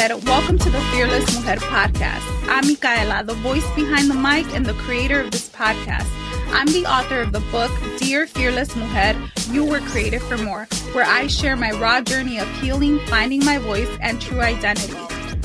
Welcome to the Fearless Mujer podcast. I'm Micaela, the voice behind the mic and the creator of this podcast. I'm the author of the book, Dear Fearless Mujer, You Were Created for More, where I share my raw journey of healing, finding my voice, and true identity.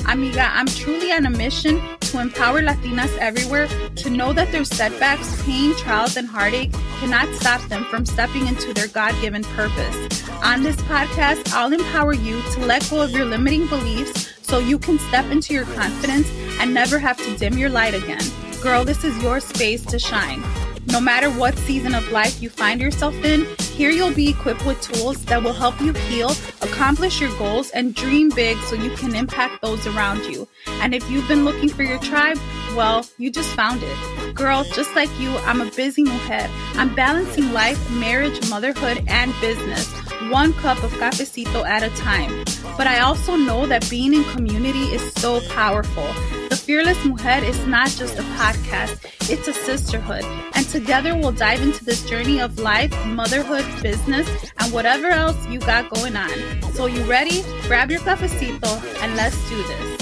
Amiga, I'm truly on a mission to empower Latinas everywhere to know that their setbacks, pain, trials, and heartache cannot stop them from stepping into their God given purpose. On this podcast, I'll empower you to let go of your limiting beliefs so you can step into your confidence and never have to dim your light again. Girl, this is your space to shine. No matter what season of life you find yourself in, here you'll be equipped with tools that will help you heal, accomplish your goals, and dream big so you can impact those around you. And if you've been looking for your tribe, well, you just found it. Girl, just like you, I'm a busy mujer. I'm balancing life, marriage, motherhood, and business, one cup of cafecito at a time. But I also know that being in community is so powerful. The Fearless Mujer is not just a podcast, it's a sisterhood. And together we'll dive into this journey of life, motherhood, business, and whatever else you got going on. So, you ready? Grab your cafecito and let's do this.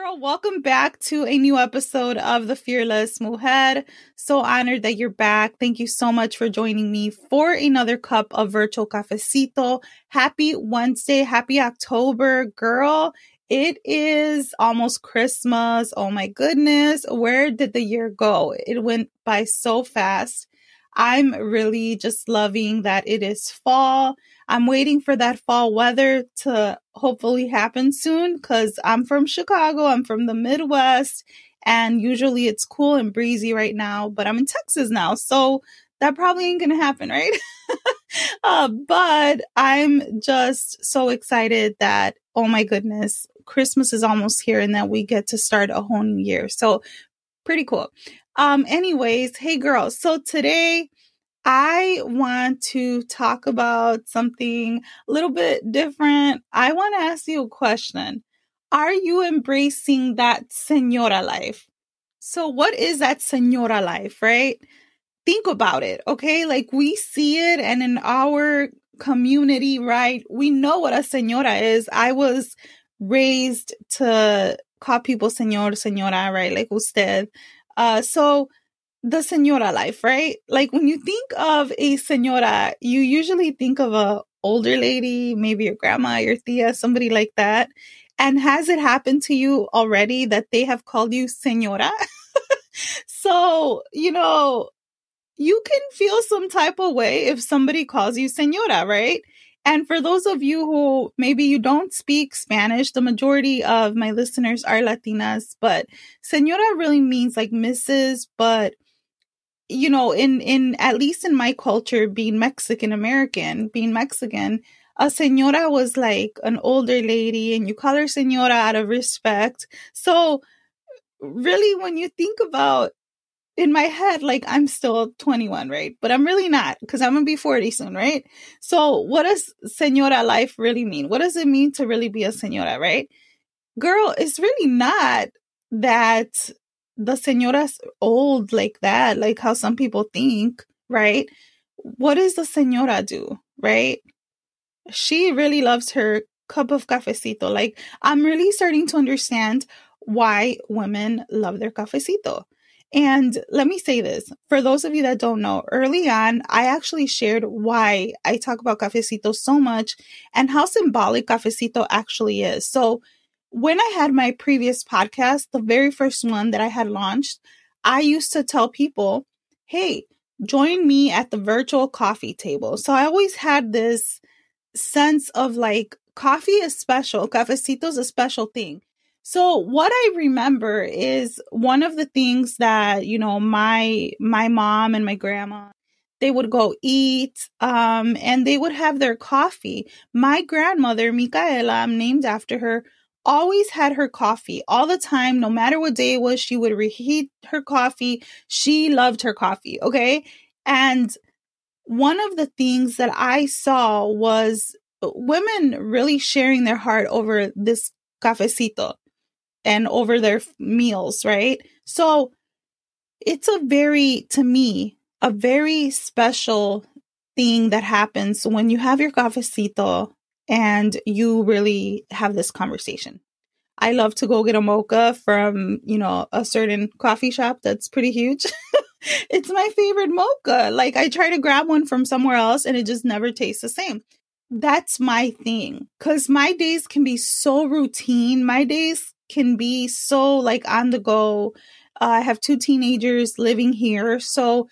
Girl, welcome back to a new episode of the Fearless Mujer. So honored that you're back. Thank you so much for joining me for another cup of virtual cafecito. Happy Wednesday, happy October, girl. It is almost Christmas. Oh my goodness. Where did the year go? It went by so fast. I'm really just loving that it is fall. I'm waiting for that fall weather to hopefully happen soon because I'm from Chicago. I'm from the Midwest and usually it's cool and breezy right now, but I'm in Texas now. So that probably ain't to happen, right? uh, but I'm just so excited that, oh my goodness, Christmas is almost here and that we get to start a whole new year. So pretty cool. Um, anyways, hey girls. So today I want to talk about something a little bit different. I want to ask you a question. Are you embracing that senora life? So, what is that senora life, right? Think about it, okay? Like we see it, and in our community, right? We know what a senora is. I was raised to call people senor, senora, right? Like usted. Uh, so, the senora life, right? Like when you think of a senora, you usually think of a older lady, maybe your grandma, your tia, somebody like that. And has it happened to you already that they have called you senora? so, you know, you can feel some type of way if somebody calls you senora, right? And for those of you who maybe you don't speak Spanish, the majority of my listeners are Latinas, but senora really means like Mrs., but you know, in in at least in my culture, being Mexican American, being Mexican, a señora was like an older lady, and you call her señora out of respect. So, really, when you think about in my head, like I'm still 21, right? But I'm really not because I'm gonna be 40 soon, right? So, what does señora life really mean? What does it mean to really be a señora, right? Girl, it's really not that the señora's old like that, like how some people think, right? What does the señora do, right? She really loves her cup of cafecito. Like, I'm really starting to understand why women love their cafecito. And let me say this for those of you that don't know, early on, I actually shared why I talk about cafecito so much and how symbolic cafecito actually is. So, when I had my previous podcast, the very first one that I had launched, I used to tell people, hey, join me at the virtual coffee table. So I always had this sense of like coffee is special, cafecito is a special thing. So what I remember is one of the things that, you know, my my mom and my grandma they would go eat um and they would have their coffee. My grandmother, Micaela, I'm named after her, always had her coffee all the time no matter what day it was she would reheat her coffee. She loved her coffee, okay? And one of the things that I saw was women really sharing their heart over this cafecito and over their meals, right? So it's a very, to me, a very special thing that happens when you have your cafecito and you really have this conversation. I love to go get a mocha from, you know, a certain coffee shop that's pretty huge. it's my favorite mocha. Like I try to grab one from somewhere else and it just never tastes the same. That's my thing. Cause my days can be so routine. My days can be so like on the go. Uh, I have two teenagers living here. So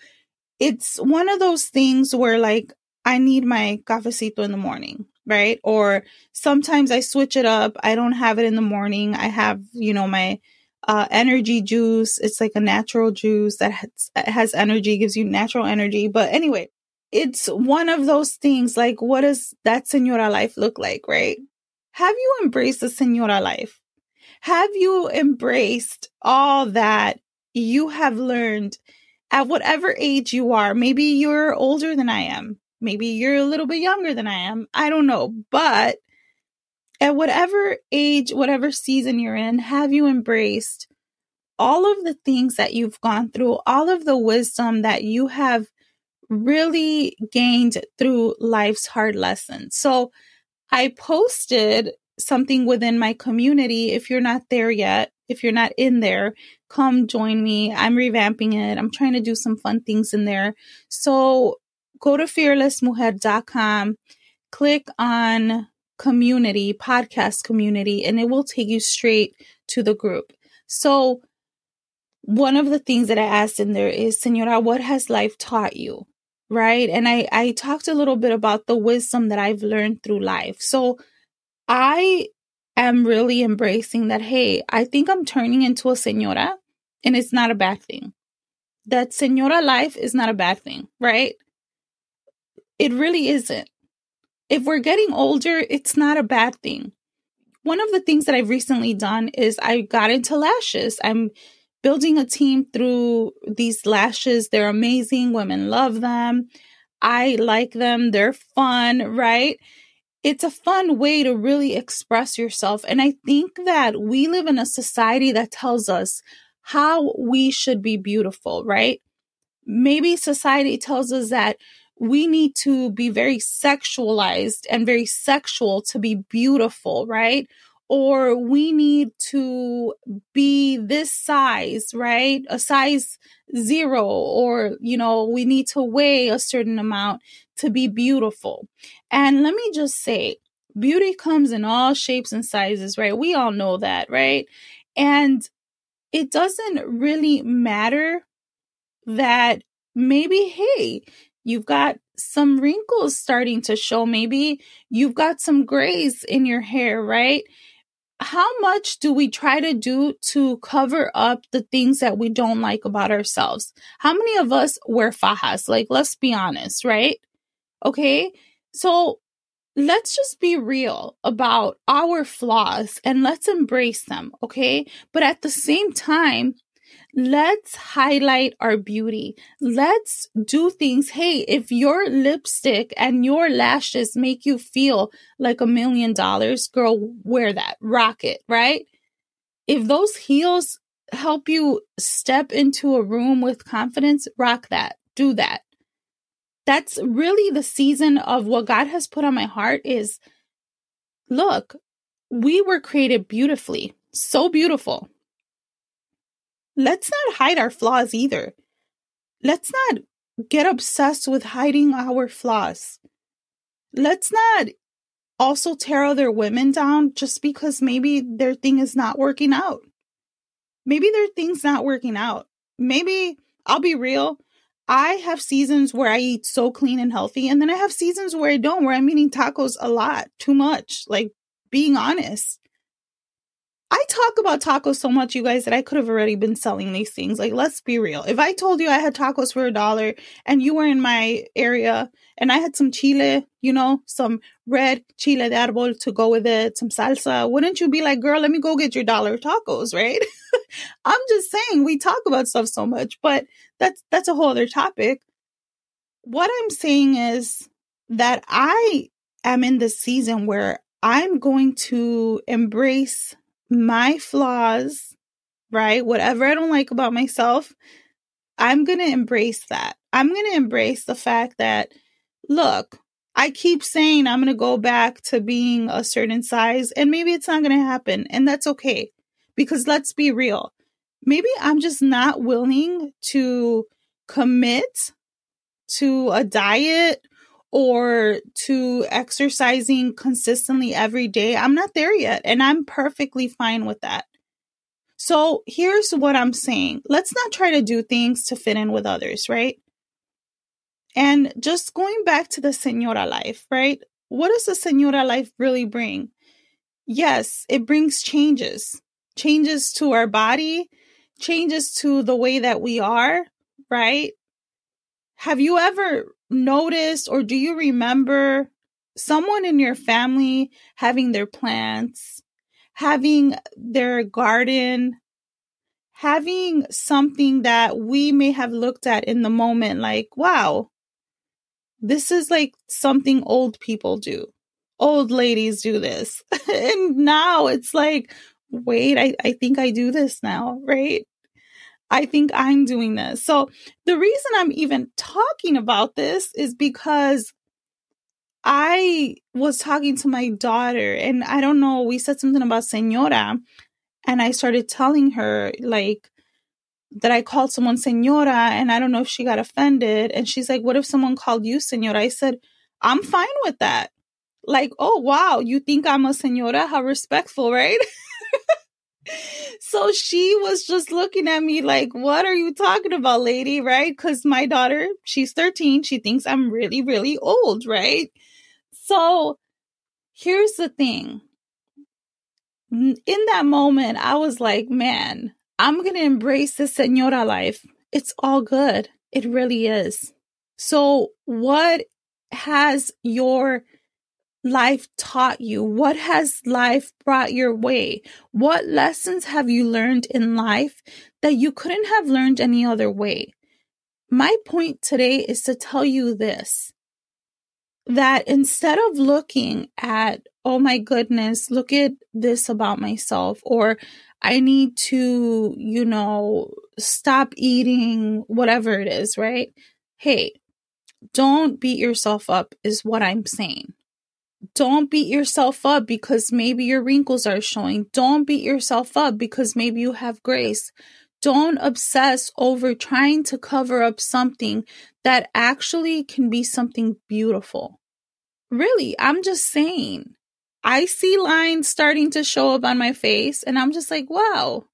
it's one of those things where like I need my cafecito in the morning, right? Or sometimes I switch it up. I don't have it in the morning. I have, you know, my uh, energy juice. It's like a natural juice that has, has energy, gives you natural energy. But anyway, it's one of those things like, what does that senora life look like, right? Have you embraced the senora life? Have you embraced all that you have learned at whatever age you are? Maybe you're older than I am. Maybe you're a little bit younger than I am. I don't know. But at whatever age, whatever season you're in, have you embraced all of the things that you've gone through, all of the wisdom that you have really gained through life's hard lessons? So I posted something within my community. If you're not there yet, if you're not in there, come join me. I'm revamping it. I'm trying to do some fun things in there. So go to fearlessmujer.com, click on community, podcast community, and it will take you straight to the group. So one of the things that I asked in there is, Senora, what has life taught you? Right. And I, I talked a little bit about the wisdom that I've learned through life. So I am really embracing that, hey, I think I'm turning into a senora and it's not a bad thing. That senora life is not a bad thing, right? It really isn't. If we're getting older, it's not a bad thing. One of the things that I've recently done is I got into lashes. I'm building a team through these lashes. They're amazing. Women love them. I like them. They're fun, right? It's a fun way to really express yourself. And I think that we live in a society that tells us how we should be beautiful, right? Maybe society tells us that we need to be very sexualized and very sexual to be beautiful, right? Or we need to be this size, right? A size zero, or, you know, we need to weigh a certain amount to be beautiful. And let me just say, beauty comes in all shapes and sizes, right? We all know that, right? And it doesn't really matter that maybe, hey, you've got some wrinkles starting to show. Maybe you've got some grays in your hair, right? How much do we try to do to cover up the things that we don't like about ourselves? How many of us wear fajas? Like, let's be honest, right? Okay. So let's just be real about our flaws and let's embrace them. Okay. But at the same time, let's highlight our beauty. Let's do things. Hey, if your lipstick and your lashes make you feel like a million dollars, girl, wear that, rock it, right? If those heels help you step into a room with confidence, rock that, do that that's really the season of what God has put on my heart is look, we were created beautifully, so beautiful. Let's not hide our flaws either. Let's not get obsessed with hiding our flaws. Let's not also tear other women down just because maybe their thing is not working out. Maybe their thing's not working out. Maybe I'll be real. I have seasons where I eat so clean and healthy, and then I have seasons where I don't, where I'm eating tacos a lot, too much, like being honest. I talk about tacos so much, you guys, that I could have already been selling these things. Like, let's be real. If I told you I had tacos for a dollar and you were in my area and I had some chile, you know, some red chile de árbol to go with it, some salsa, wouldn't you be like, girl, let me go get your dollar tacos, right? I'm just saying we talk about stuff so much, but that's that's a whole other topic. What I'm saying is that I am in the season where I'm going to embrace my flaws, right? Whatever I don't like about myself, I'm going to embrace that. I'm going to embrace the fact that, look, I keep saying I'm going to go back to being a certain size, and maybe it's not going to happen. And that's okay. Because let's be real. Maybe I'm just not willing to commit to a diet or to exercising consistently every day. I'm not there yet, and I'm perfectly fine with that. So here's what I'm saying let's not try to do things to fit in with others, right? And just going back to the senora life, right? What does the senora life really bring? Yes, it brings changes, changes to our body, changes to the way that we are, right? Have you ever noticed or do you remember someone in your family having their plants, having their garden, having something that we may have looked at in the moment like, wow, this is like something old people do. Old ladies do this. and now it's like, wait, I, I think I do this now, right? I think I'm doing this. So the reason I'm even talking about this is because I was talking to my daughter and I don't know, we said something about senora and I started telling her like that I called someone senora and I don't know if she got offended and she's like, "What if someone called you senora?" I said, "I'm fine with that." Like, "Oh, wow, you think I'm a senora? How respectful, right?" so she was just looking at me like, What are you talking about, lady? Right? Because my daughter, she's 13. She thinks I'm really, really old, right? So here's the thing. In that moment, I was like, Man, I'm going to embrace the senora life. It's all good. It really is. So, what has your life taught you? What has life brought your way? What lessons have you learned in life that you couldn't have learned any other way? My point today is to tell you this that instead of looking at, oh my goodness, look at this about myself, or I need to, you know, stop eating whatever it is, right? Hey, don't beat yourself up, is what I'm saying. Don't beat yourself up because maybe your wrinkles are showing. Don't beat yourself up because maybe you have grace. Don't obsess over trying to cover up something that actually can be something beautiful. Really, I'm just saying. I see lines starting to show up on my face, and I'm just like, wow,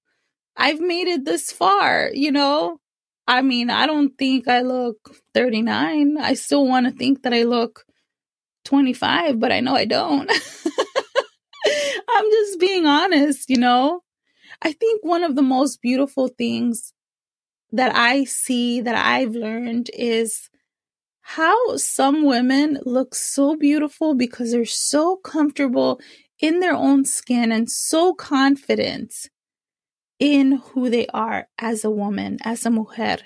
I've made it this far, you know? I mean, I don't think I look 39. I still want to think that I look 25, but I know I don't. I'm just being honest, you know? I think one of the most beautiful things that I see that I've learned is how some women look so beautiful because they're so comfortable in their own skin and so confident in who they are as a woman, as a mujer.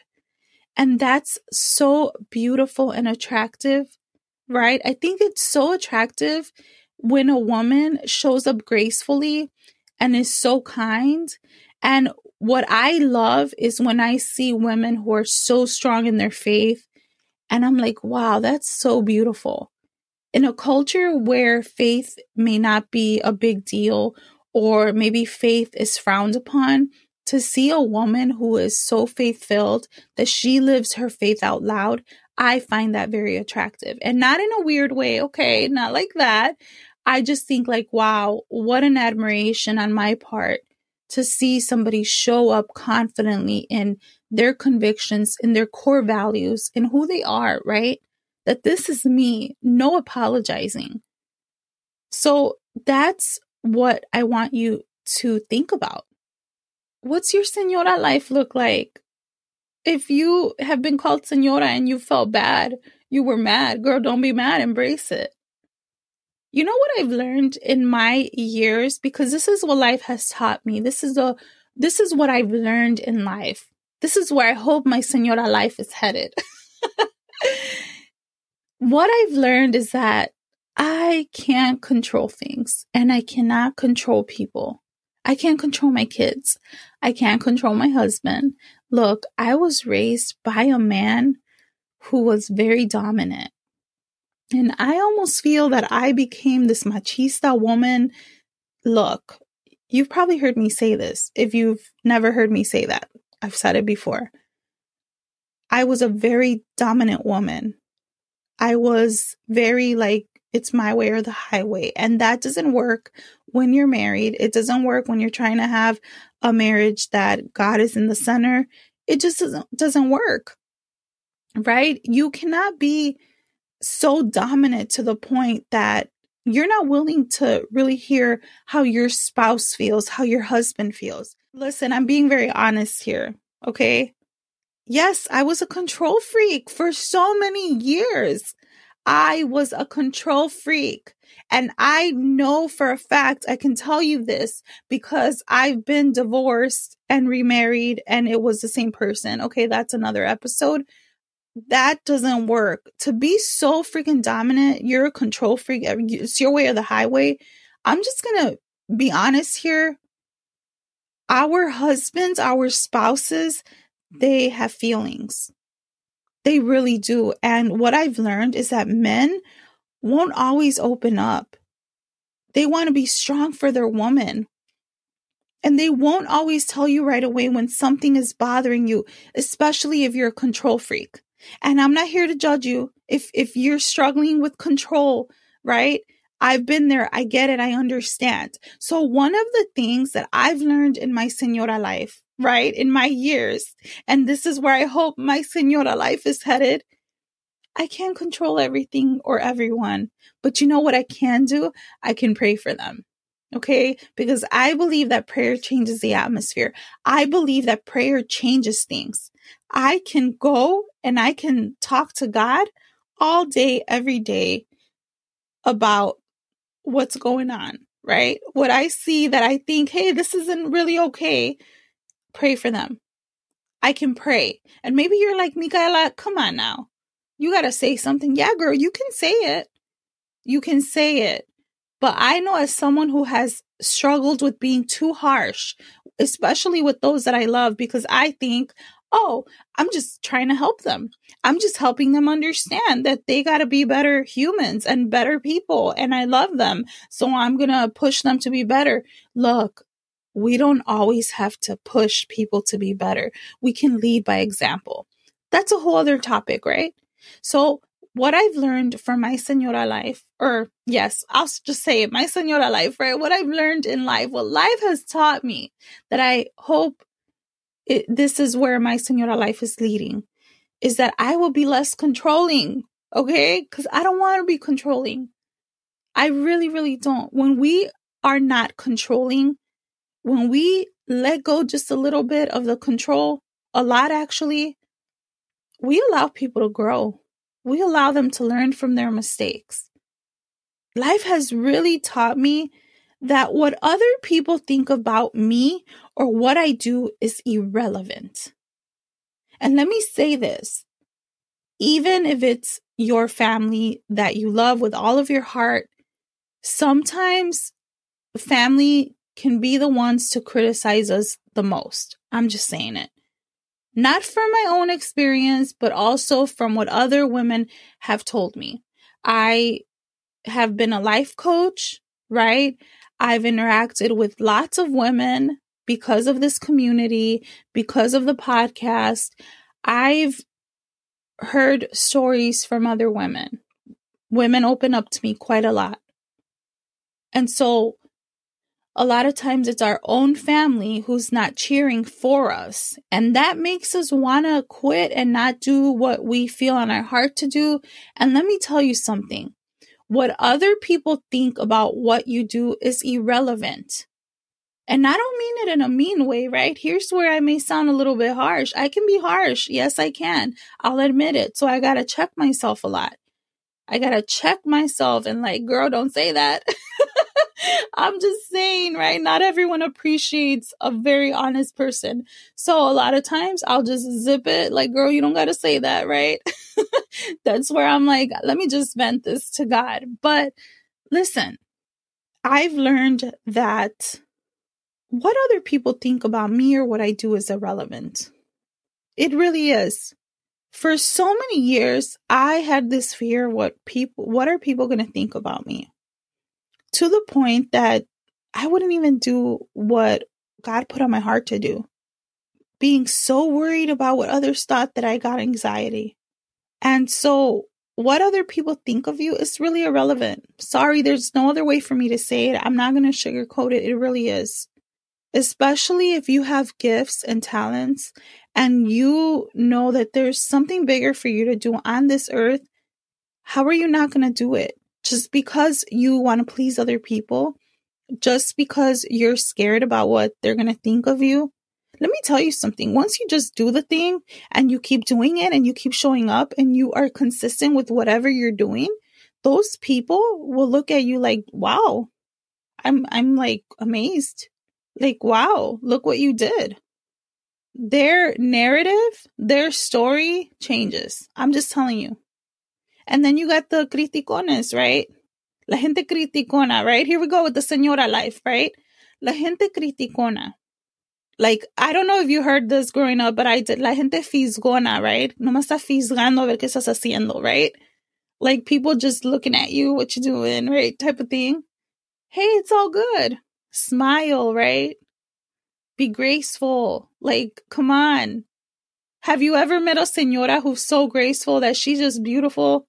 And that's so beautiful and attractive right? I think it's so attractive when a woman shows up gracefully and is so kind. And what I love is when I see women who are so strong in their faith. And I'm like, wow, that's so beautiful. In a culture where faith may not be a big deal, or maybe faith is frowned upon, to see a woman who is so faith filled that she lives her faith out loud, I find that very attractive and not in a weird way. Okay. Not like that. I just think like, wow, what an admiration on my part to see somebody show up confidently in their convictions, in their core values, in who they are, right? That this is me, no apologizing. So that's what I want you to think about. What's your senora life look like? If you have been called senora and you felt bad, you were mad, girl, don't be mad, embrace it. You know what I've learned in my years because this is what life has taught me. This is a this is what I've learned in life. This is where I hope my senora life is headed. what I've learned is that I can't control things and I cannot control people. I can't control my kids. I can't control my husband. Look, I was raised by a man who was very dominant. And I almost feel that I became this machista woman. Look, you've probably heard me say this. If you've never heard me say that, I've said it before. I was a very dominant woman. I was very like, it's my way or the highway. And that doesn't work when you're married. It doesn't work when you're trying to have a marriage that God is in the center. It just doesn't, doesn't work. Right? You cannot be so dominant to the point that you're not willing to really hear how your spouse feels, how your husband feels. Listen, I'm being very honest here. Okay. Yes, I was a control freak for so many years. I was a control freak. And I know for a fact, I can tell you this because I've been divorced and remarried and it was the same person. Okay. That's another episode. That doesn't work. To be so freaking dominant, you're a control freak. Uh, it's your way or the highway. I'm just going to be honest here. Our husbands, our spouses, they have feelings. They really do. And what I've learned is that men won't always open up. They want to be strong for their woman. And they won't always tell you right away when something is bothering you, especially if you're a control freak. And I'm not here to judge you if if you're struggling with control, right? I've been there. I get it. I understand. So one of the things that I've learned in my senora life right? In my years. And this is where I hope my senora life is headed. I can't control everything or everyone, but you know what I can do? I can pray for them. Okay. Because I believe that prayer changes the atmosphere. I believe that prayer changes things. I can go and I can talk to God all day, every day about what's going on, right? What I see that I think, hey, this isn't really okay pray for them. I can pray. And maybe you're like, Micaela, come on now. You got to say something. Yeah, girl, you can say it. You can say it. But I know as someone who has struggled with being too harsh, especially with those that I love, because I think, oh, I'm just trying to help them. I'm just helping them understand that they got to be better humans and better people. And I love them. So I'm going to push them to be better. Look, we don't always have to push people to be better. We can lead by example. That's a whole other topic, right? So, what I've learned from my senora life, or yes, I'll just say it, my senora life, right? What I've learned in life, what life has taught me that I hope it, this is where my senora life is leading, is that I will be less controlling, okay? Because I don't want to be controlling. I really, really don't. When we are not controlling, when we let go just a little bit of the control, a lot actually, we allow people to grow. We allow them to learn from their mistakes. Life has really taught me that what other people think about me or what I do is irrelevant. And let me say this even if it's your family that you love with all of your heart, sometimes family can be the ones to criticize us the most. I'm just saying it. Not from my own experience, but also from what other women have told me. I have been a life coach, right? I've interacted with lots of women because of this community, because of the podcast. I've heard stories from other women. Women open up to me quite a lot. And so a lot of times it's our own family who's not cheering for us. And that makes us want to quit and not do what we feel on our heart to do. And let me tell you something what other people think about what you do is irrelevant. And I don't mean it in a mean way, right? Here's where I may sound a little bit harsh. I can be harsh. Yes, I can. I'll admit it. So I got to check myself a lot. I got to check myself and like, girl, don't say that. I'm just saying, right? Not everyone appreciates a very honest person. So a lot of times I'll just zip it like, girl, you don't got to say that, right? That's where I'm like, let me just vent this to God. But listen, I've learned that what other people think about me or what I do is irrelevant. It really is. For so many years, I had this fear what people what are people going to think about me? To the point that I wouldn't even do what God put on my heart to do. Being so worried about what others thought that I got anxiety. And so what other people think of you is really irrelevant. Sorry, there's no other way for me to say it. I'm not going to sugarcoat it. It really is especially if you have gifts and talents and you know that there's something bigger for you to do on this earth, how are you not going to do it? Just because you want to please other people, just because you're scared about what they're going to think of you. Let me tell you something. Once you just do the thing and you keep doing it and you keep showing up and you are consistent with whatever you're doing, those people will look at you like, wow, I'm, I'm like amazed like, wow, look what you did. Their narrative, their story changes. I'm just telling you. And then you got the criticones, right? La gente criticona, right? Here we go with the señora life, right? La gente criticona. Like, I don't know if you heard this growing up, but I did. La gente fisgona, right? No me está fisgando a ver qué estás haciendo, right? Like people just looking at you, what you doing, right? Type of thing. Hey, it's all good. Smile, right? Be graceful. Like, come on. Have you ever met a senora who's so graceful that she's just beautiful?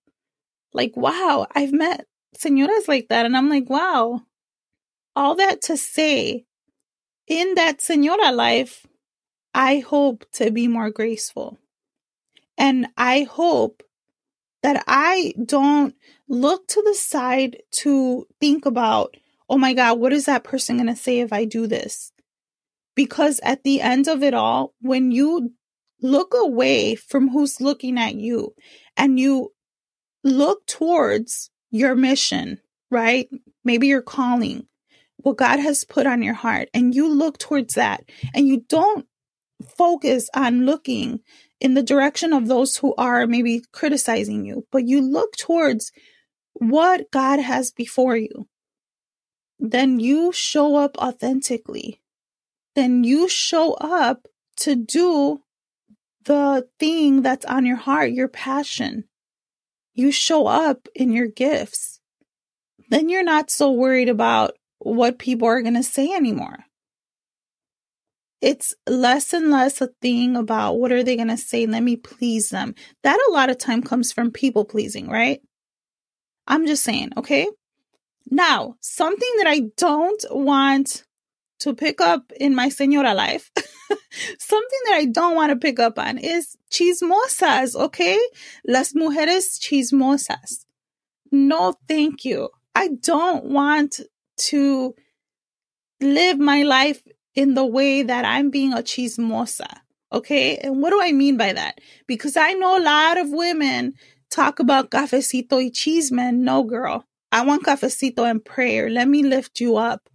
Like, wow, I've met senoras like that. And I'm like, wow, all that to say, in that senora life, I hope to be more graceful. And I hope that I don't look to the side to think about oh my God, what is that person going to say if I do this? Because at the end of it all, when you look away from who's looking at you and you look towards your mission, right? Maybe your calling, what God has put on your heart, and you look towards that and you don't focus on looking in the direction of those who are maybe criticizing you, but you look towards what God has before you then you show up authentically. Then you show up to do the thing that's on your heart, your passion. You show up in your gifts. Then you're not so worried about what people are going to say anymore. It's less and less a thing about what are they going to say? Let me please them. That a lot of time comes from people pleasing, right? I'm just saying, okay? Now, something that I don't want to pick up in my senora life, something that I don't want to pick up on is chismosas, okay? Las mujeres chismosas. No, thank you. I don't want to live my life in the way that I'm being a chismosa. Okay. And what do I mean by that? Because I know a lot of women talk about cafecito y chisme. No, girl. I want cafecito and prayer. Let me lift you up.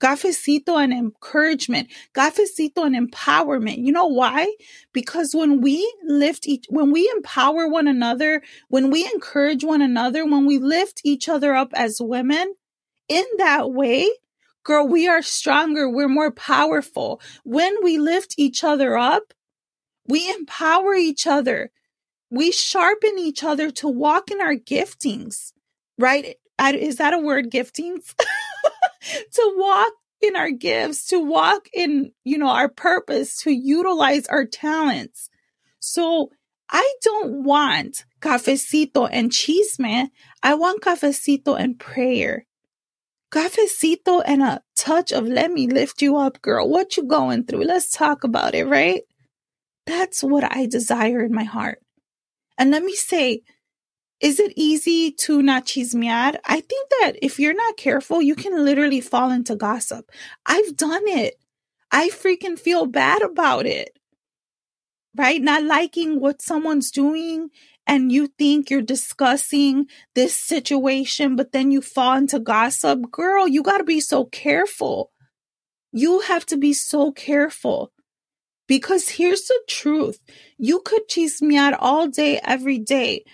Cafecito and encouragement. Cafecito and empowerment. You know why? Because when we lift each, when we empower one another, when we encourage one another, when we lift each other up as women, in that way, girl, we are stronger. We're more powerful. When we lift each other up, we empower each other. We sharpen each other to walk in our giftings, right? is that a word giftings to walk in our gifts to walk in you know our purpose to utilize our talents. So i don't want cafecito and chisme. I want cafecito and prayer. Cafecito and a touch of let me lift you up girl. What you going through? Let's talk about it right? That's what i desire in my heart. And let me say Is it easy to not chismear? I think that if you're not careful, you can literally fall into gossip. I've done it. I freaking feel bad about it. Right? Not liking what someone's doing and you think you're discussing this situation, but then you fall into gossip. Girl, you got to be so careful. You have to be so careful. Because here's the truth. You could chismear all day, every day.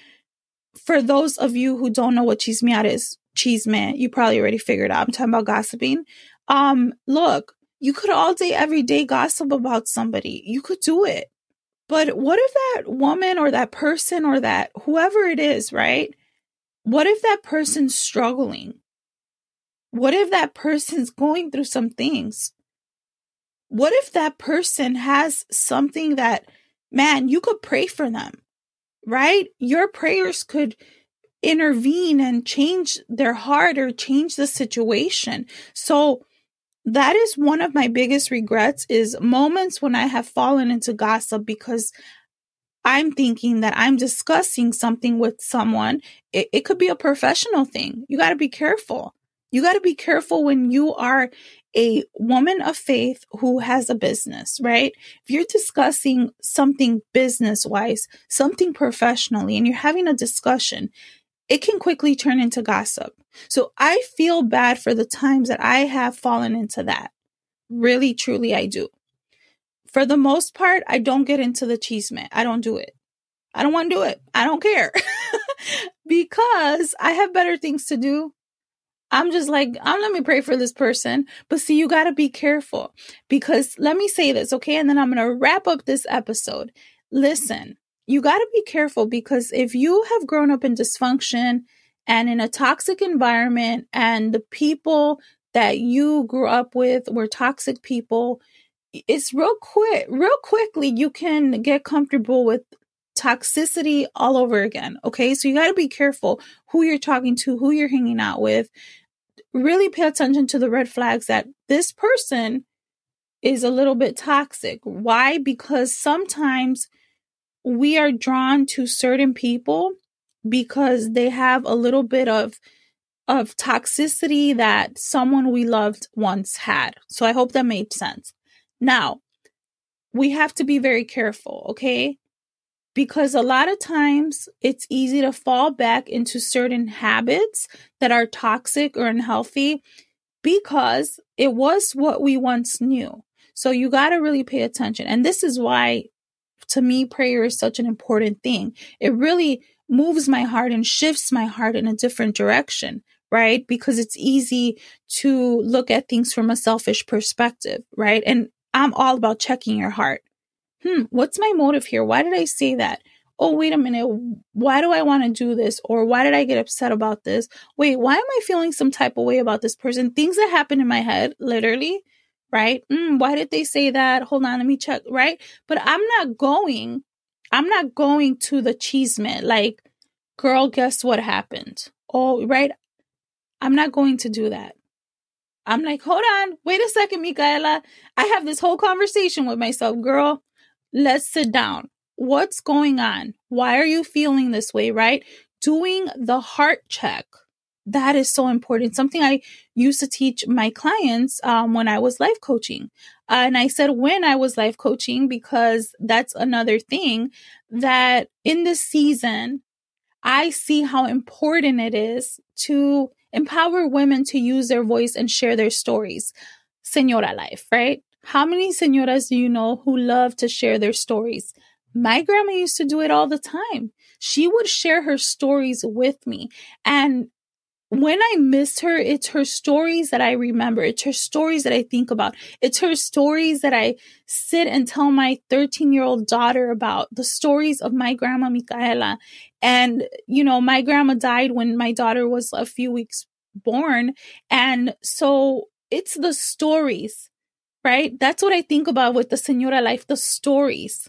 For those of you who don't know what chismear is, chisme, you probably already figured out. I'm talking about gossiping. Um, look, you could all day, every day gossip about somebody. You could do it. But what if that woman or that person or that whoever it is, right? What if that person's struggling? What if that person's going through some things? What if that person has something that, man, you could pray for them, right? Your prayers could intervene and change their heart or change the situation. So, that is one of my biggest regrets is moments when I have fallen into gossip because I'm thinking that I'm discussing something with someone. It, it could be a professional thing. You got to be careful. You got to be careful when you are a woman of faith who has a business, right? If you're discussing something business wise, something professionally, and you're having a discussion, it can quickly turn into gossip. So I feel bad for the times that I have fallen into that. Really, truly, I do. For the most part, I don't get into the chisme. I don't do it. I don't want to do it. I don't care because I have better things to do. I'm just like, I'm let me pray for this person. But see, you got to be careful because let me say this, okay? And then I'm going to wrap up this episode. Listen, you got to be careful because if you have grown up in dysfunction and in a toxic environment and the people that you grew up with were toxic people, it's real quick, real quickly you can get comfortable with toxicity all over again. Okay. So you got to be careful who you're talking to, who you're hanging out with. Really pay attention to the red flags that this person is a little bit toxic. Why? Because sometimes we are drawn to certain people because they have a little bit of of toxicity that someone we loved once had. So I hope that made sense. Now, we have to be very careful, okay? Because a lot of times it's easy to fall back into certain habits that are toxic or unhealthy because it was what we once knew. So you got to really pay attention. And this is why to me, prayer is such an important thing. It really moves my heart and shifts my heart in a different direction, right? Because it's easy to look at things from a selfish perspective, right? And I'm all about checking your heart. Hmm, what's my motive here? Why did I say that? Oh, wait a minute. Why do I want to do this? Or why did I get upset about this? Wait, why am I feeling some type of way about this person? Things that happen in my head, literally, right? Mm, why did they say that? Hold on, let me check, right? But I'm not going, I'm not going to the chisme like, girl, guess what happened? Oh, right? I'm not going to do that. I'm like, hold on, wait a second, Micaela. I have this whole conversation with myself, girl. Let's sit down. What's going on? Why are you feeling this way, right? Doing the heart check that is so important. Something I used to teach my clients um, when I was life coaching. Uh, and I said when I was life coaching because that's another thing that in this season, I see how important it is to empower women to use their voice and share their stories. Senora life, right? How many senoras do you know who love to share their stories? My grandma used to do it all the time. She would share her stories with me. And when I miss her, it's her stories that I remember. It's her stories that I think about. It's her stories that I sit and tell my 13 year old daughter about the stories of my grandma Micaela. And, you know, my grandma died when my daughter was a few weeks born. And so it's the stories, right? That's what I think about with the Senora life, the stories.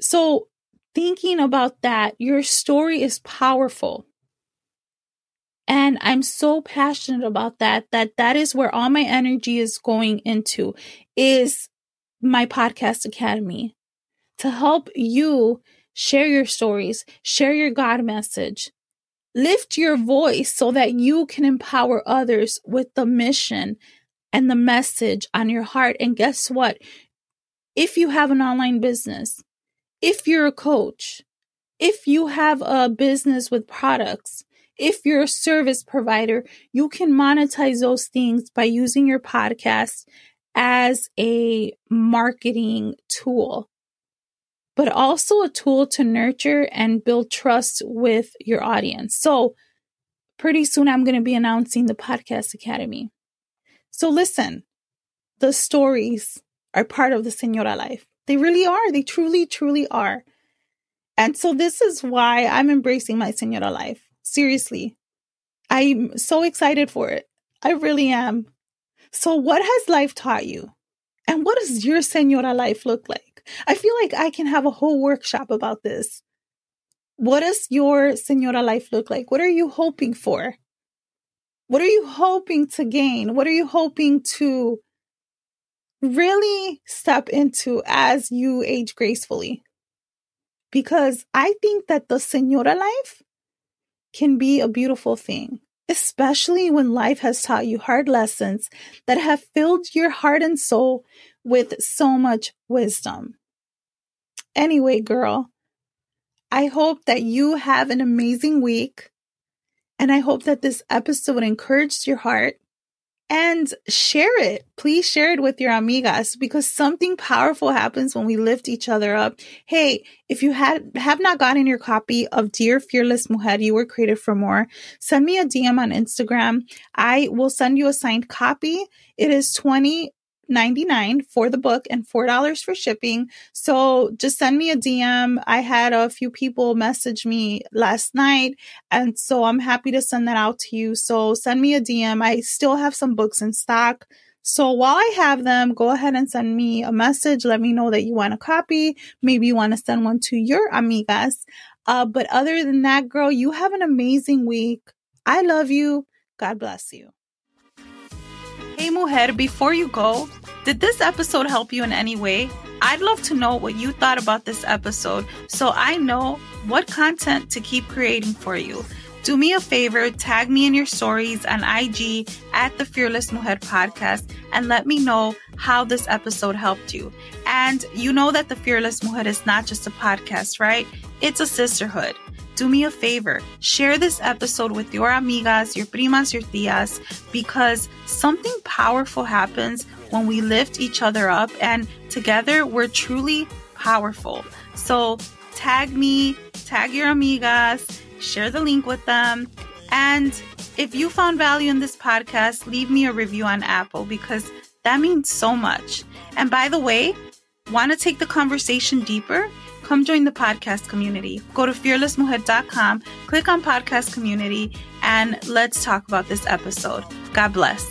So thinking about that, your story is powerful and I'm so passionate about that, that that is where all my energy is going into is my podcast academy to help you Share your stories, share your God message. Lift your voice so that you can empower others with the mission and the message on your heart. And guess what? If you have an online business, if you're a coach, if you have a business with products, if you're a service provider, you can monetize those things by using your podcast as a marketing tool, but also a tool to nurture and build trust with your audience. So, pretty soon I'm going to be announcing the Podcast Academy. So, listen, the stories are part of the Senora life. They really are. They truly, truly are. And so, this is why I'm embracing my Senora life. Seriously, I'm so excited for it. I really am. So, what has life taught you? And what does your Senora life look like? I feel like I can have a whole workshop about this. What does your Senora life look like? What are you hoping for? What are you hoping to gain? What are you hoping to really step into as you age gracefully? Because I think that the Senora life can be a beautiful thing, especially when life has taught you hard lessons that have filled your heart and soul with so much wisdom. Anyway, girl, I hope that you have an amazing week. And I hope that this episode encouraged your heart and share it. Please share it with your amigas because something powerful happens when we lift each other up. Hey, if you had have not gotten your copy of Dear Fearless Mujer, you were created for more, send me a DM on Instagram. I will send you a signed copy. It is 20 99 for the book and $4 for shipping. So just send me a DM. I had a few people message me last night and so I'm happy to send that out to you. So send me a DM. I still have some books in stock. So while I have them, go ahead and send me a message. Let me know that you want a copy. Maybe you want to send one to your amigas. Uh, but other than that, girl, you have an amazing week. I love you. God bless you. Hey, Mujer, before you go, did this episode help you in any way? I'd love to know what you thought about this episode so I know what content to keep creating for you. Do me a favor, tag me in your stories on IG at the Fearless Mujer podcast and let me know how this episode helped you. And you know that the Fearless Mujer is not just a podcast, right? It's a sisterhood do me a favor, share this episode with your amigas, your primas, your tias, because something powerful happens when we lift each other up, and together we're truly powerful. So tag me, tag your amigas, share the link with them, and if you found value in this podcast, leave me a review on Apple because that means so much. And by the way, want to take the conversation deeper? Come join the podcast community. Go to fearlessmujer.com, click on podcast community, and let's talk about this episode. God bless.